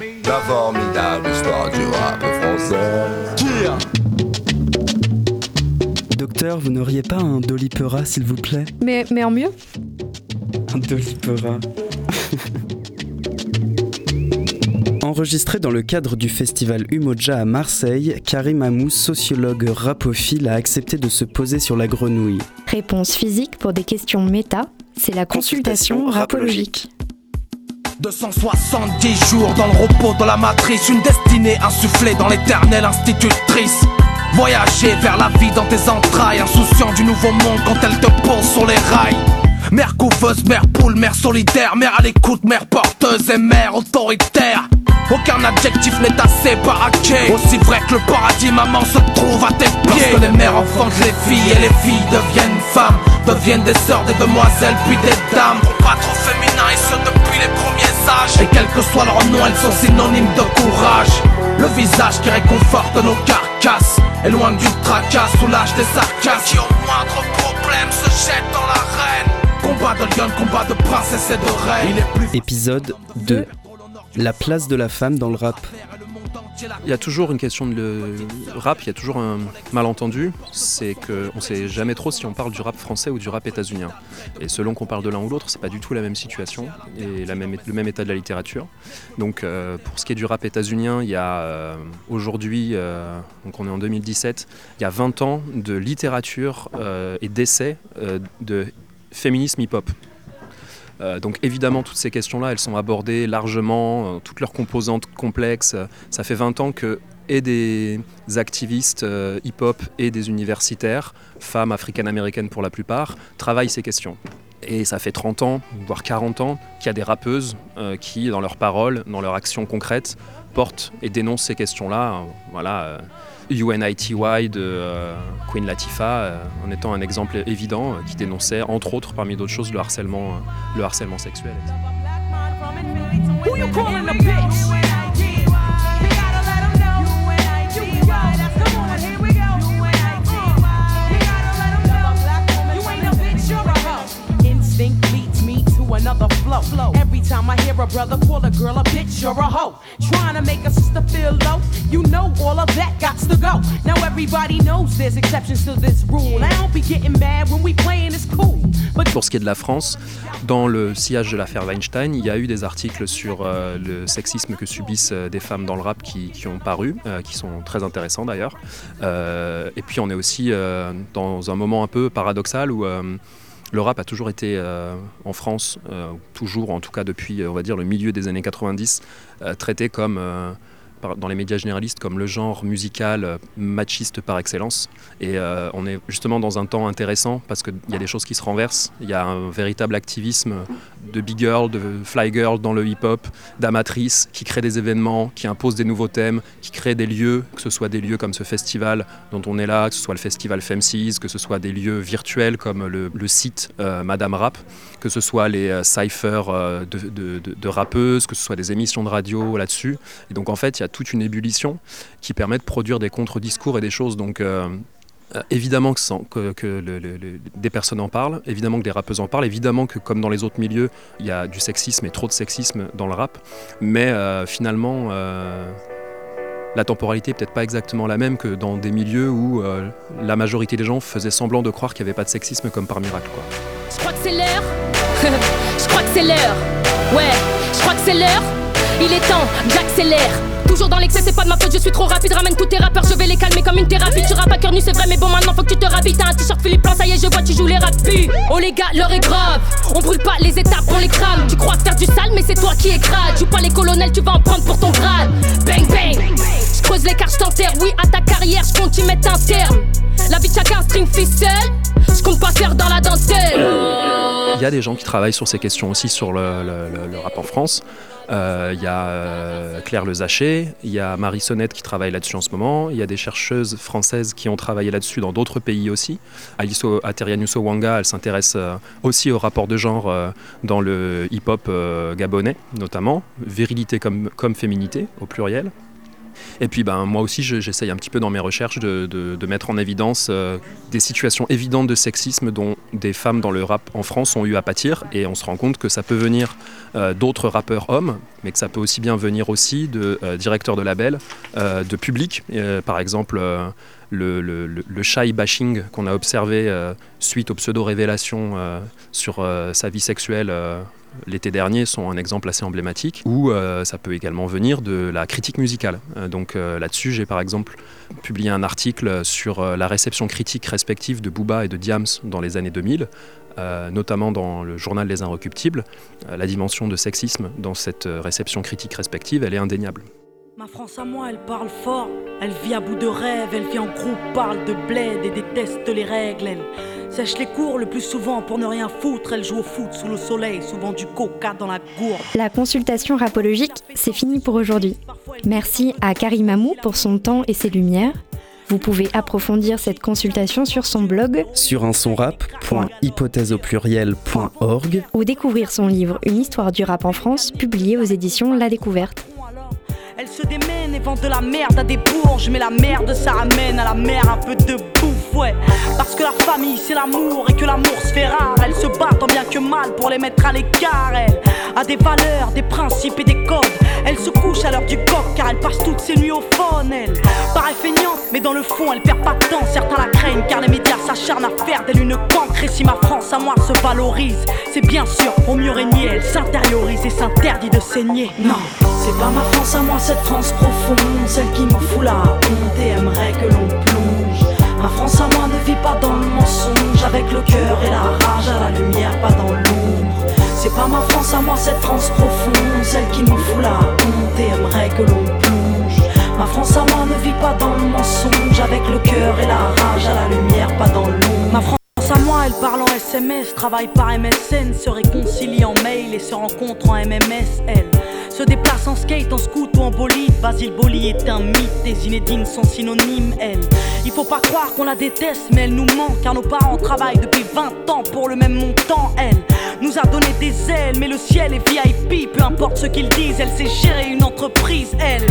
La formidable histoire du rap français. Docteur, vous n'auriez pas un Dolipera, s'il vous plaît? Mais, mais en mieux Un Dolipera. Enregistré dans le cadre du festival Umoja à Marseille, Karim Amou, sociologue rapophile, a accepté de se poser sur la grenouille. Réponse physique pour des questions méta, c'est la consultation rapologique. 270 jours dans le repos de la matrice, une destinée insufflée dans l'éternelle institutrice. Voyager vers la vie dans tes entrailles, insouciant du nouveau monde quand elle te pose sur les rails. Mère couveuse, mère poule, mère solitaire, mère à l'écoute, mère porteuse et mère autoritaire. Aucun adjectif n'est assez baraqué Aussi vrai que le paradis maman se trouve à tes pieds Lorsque les mères enfantent les filles et les filles deviennent femmes Deviennent des sœurs, des demoiselles puis des dames Combattre au féminin et ce depuis Et quel que soit leur nom elles sont synonymes de courage. Le visage qui réconforte nos carcasses Éloigne du tracas, soulage des sarcasmes. Qui au moindre problème se jette dans l'arène. Combat de lion, combat de princesse et de reine. Épisode 2 la place de la femme dans le rap. Il y a toujours une question de rap, il y a toujours un malentendu, c'est qu'on ne sait jamais trop si on parle du rap français ou du rap états-unien. Et selon qu'on parle de l'un ou l'autre, c'est pas du tout la même situation et le même état de la littérature. Donc euh, pour ce qui est du rap états-unien, il y a euh, aujourd'hui, euh, donc on est en 2017, il y a 20 ans de littérature et d'essais de féminisme hip-hop. Euh, donc évidemment, toutes ces questions-là, elles sont abordées largement, euh, toutes leurs composantes complexes. Ça fait 20 ans que et des activistes euh, hip-hop et des universitaires, femmes africaines-américaines pour la plupart, travaillent ces questions. Et ça fait 30 ans, voire 40 ans, qu'il y a des rappeuses qui, dans leurs paroles, dans leurs actions concrètes, portent et dénoncent ces questions-là. Voilà UNITY de euh, Queen Latifah euh, en étant un exemple évident euh, qui dénonçait entre autres parmi d'autres choses le harcèlement, le harcèlement sexuel. another Pour ce qui est de la France, dans le sillage de l'affaire Weinstein, il y a eu des articles sur euh, le sexisme que subissent euh, des femmes dans le rap qui, ont paru, euh, qui sont très intéressants d'ailleurs. Et puis on est aussi dans un moment un peu paradoxal où le rap a toujours été euh, en France, euh, toujours en tout cas depuis euh, le milieu des années 90, euh, traité comme dans les médias généralistes comme le genre musical euh, machiste par excellence. Et euh, on est justement dans un temps intéressant parce qu'il y a des choses qui se renversent. Il y a un véritable activisme de big girl, de fly girl dans le hip-hop, d'amatrices qui créent des événements, qui imposent des nouveaux thèmes, qui créent des lieux, que ce soit des lieux comme ce festival dont on est là, que ce soit le festival Femseas, que ce soit des lieux virtuels comme le, site euh, Madame Rap, que ce soit les euh, de, de rappeuses, que ce soit des émissions de radio là-dessus. Et donc en fait, il y a toute une ébullition qui permet de produire des contre-discours et des choses. Donc, euh, euh, évidemment que, sans, que, des personnes en parlent, évidemment que des rappeuses en parlent, évidemment que comme dans les autres milieux, il y a du sexisme et trop de sexisme dans le rap, mais euh, finalement, la temporalité n'est peut-être pas exactement la même que dans des milieux où la majorité des gens faisaient semblant de croire qu'il n'y avait pas de sexisme comme par miracle. Quoi. Je crois que c'est l'heure, je crois que c'est l'heure, ouais, je crois que c'est l'heure, il est temps, j'accélère. Toujours dans l'excès, c'est pas de ma faute, je suis trop rapide. Ramène tous tes rappeurs, je vais les calmer comme une thérapie. Tu rappes à cœur nu, c'est vrai, mais bon, maintenant faut que tu te rabilles. T'as un t-shirt Philippe Blanc, ça je vois, tu joues les rapus. Oh les gars, l'heure est grave. On brûle pas les étapes, on les crame. Tu crois faire du sale, mais c'est toi qui écrase. Joue pas les colonels, tu vas en prendre pour ton grade. Bang bang, je creuse l'écart, je t'enterre. Oui, à ta carrière, je compte y mettre un terme. La vie de chacun string ficelle, je compte pas faire dans la dentelle. Il y a des gens qui travaillent sur ces questions aussi sur le rap en France. Il euh, y a euh, Claire Lezaché, il y a Marie Sonnette qui travaille là-dessus en ce moment, il y a des chercheuses françaises qui ont travaillé là-dessus dans d'autres pays aussi. Alice Aterianuso Wanga, elle s'intéresse euh, aussi au rapport de genre dans le hip-hop gabonais notamment, virilité comme féminité au pluriel. Et puis ben, moi aussi j'essaye un petit peu dans mes recherches de, mettre en évidence euh, des situations évidentes de sexisme dont des femmes dans le rap en France ont eu à pâtir. Et on se rend compte que ça peut venir euh, d'autres rappeurs hommes mais que ça peut aussi bien venir aussi de euh, directeurs de labels, de public, par exemple le, shy bashing qu'on a observé suite aux pseudo-révélations sur sa vie sexuelle l'été dernier sont un exemple assez emblématique, ou euh, ça peut également venir de la critique musicale. Euh, donc euh, là-dessus, j'ai par exemple publié un article sur la réception critique respective de Booba et de Diams dans les années 2000, notamment dans le journal Les Inrecuptibles. la dimension de sexisme dans cette réception critique respective, elle est indéniable. Ma France à moi, elle parle fort, elle vit à bout de rêve, elle vit en groupe, parle de bled et déteste les règles, elle Sèche les cours le plus souvent pour ne rien foutre. Elle joue au foot sous le soleil, souvent du coca dans la gourde. La consultation rapologique, c'est fini pour aujourd'hui. Merci à Karim Amou pour son temps et ses lumières. Vous pouvez approfondir cette consultation sur son blog sur un son ou découvrir son livre Une histoire du rap en France, publié aux éditions La Découverte. Elle se démène et vend de la merde à des bourges, mais la merde ça ramène à la mer un peu de bouffe, ouais. Parce que la famille c'est l'amour et que l'amour se fait rare. Elle se bat tant bien que mal pour les mettre à l'écart. Elle a des valeurs, des principes et des codes. Elle se couche à l'heure du coq car elle passe toutes ses nuits au phone. Elle paraît feignante, mais dans le fond elle perd pas de temps. Certains la craignent car les médias s'acharnent à faire d'elle une cancre. Et si ma France à moi se valorise, c'est bien sûr pour mieux régner. Elle s'intériorise et s'interdit de saigner. Non, c'est pas ma France à moi cette France profonde, celle qui me fout la honte et aimerait que l'on plonge. Ma France à moi ne vit pas dans le mensonge, avec le cœur et la Ma France à moi cette France profonde, celle qui me fout la honte et aimerait que l'on plonge. Ma France à moi ne vit pas dans le mensonge, avec le cœur et la rage à la lumière, pas dans l'ombre. Ma France à moi, elle parle en SMS, travaille par MSN, se réconcilie en mail et se rencontre en MMS, elle. Se déplace en skate, en scoot ou en bolide. Basile Boli est un mythe, des inédines sont synonymes, elle. Il faut pas croire qu'on la déteste, mais elle nous manque. Car nos parents travaillent depuis 20 ans pour le même montant, elle. Nous a donné des ailes, mais le ciel est VIP. Peu importe ce qu'ils disent, elle sait gérer une entreprise, elle.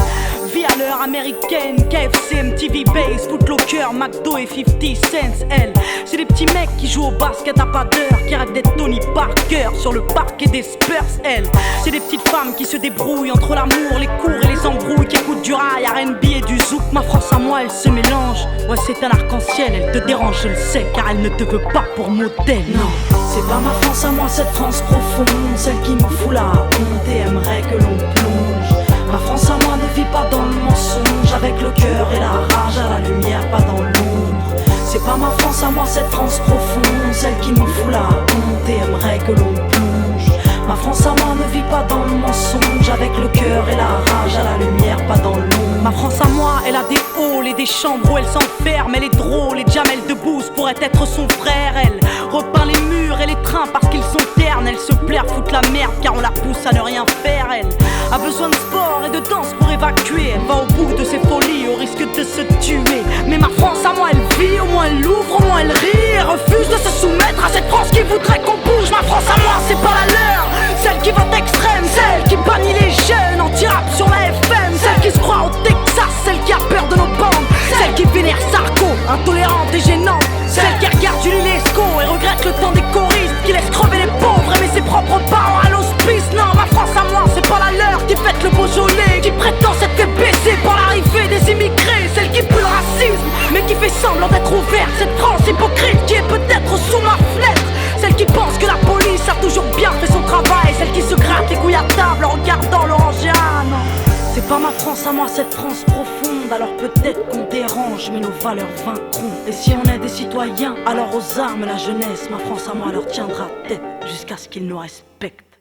Vie à l'heure américaine, KFC, MTV Base, Footlocker, McDo et 50 Cents, elle. C'est des petits mecs qui jouent au basket à pas d'heure, qui rêvent d'être Tony Parker sur le parquet des Spurs, elle. C'est des petites femmes qui se débrouillent brouille entre l'amour, les cours et les embrouilles qui écoutent du rail, RB et du zouk. Ma France à moi, elle se mélange. Ouais, c'est un arc-en-ciel, elle te dérange, je le sais, car elle ne te veut pas pour modèle. Non, c'est pas ma France à moi, cette France profonde, celle qui me fout la honte et aimerait que l'on plonge. Ma France à moi ne vit pas dans le mensonge, avec le cœur et la rage à la lumière, pas dans l'ombre. C'est pas ma France à moi, cette France profonde, celle qui me fout la honte et aimerait que l'on plonge. Ma France à moi ne vit pas dans le mensonge Avec le cœur et la Ma France à moi, elle a des halls et des chambres où elle s'enferme. Elle est drôle et jamais elle debout pourrait être son frère. Elle repeint les murs et les trains parce qu'ils sont ternes Elle se plaire, foutre la merde car on la pousse à ne rien faire. Elle a besoin de sport et de danse pour évacuer. Elle va au bout de ses folies au risque de se tuer. Mais ma France à moi, elle vit, au moins Qui laisse crever les pauvres, aimer ses propres parents à l'hospice. Non, ma France à moi, c'est pas la leur qui fête le Beaujolais Qui prétend s'être baisser par l'arrivée des immigrés. Celle qui pue le racisme, mais qui fait semblant d'être ouverte. Cette France hypocrite qui est peut-être sous ma fenêtre. Celle qui pense que la police a toujours bien fait son travail. Celle qui se gratte les couilles à table en regardant l'orangiane C'est pas ma France à moi cette France profonde Alors peut-être qu'on dérange mais nos valeurs vaincront. Et si on est des citoyens alors aux armes la jeunesse Ma France à moi leur tiendra tête jusqu'à ce qu'ils nous respectent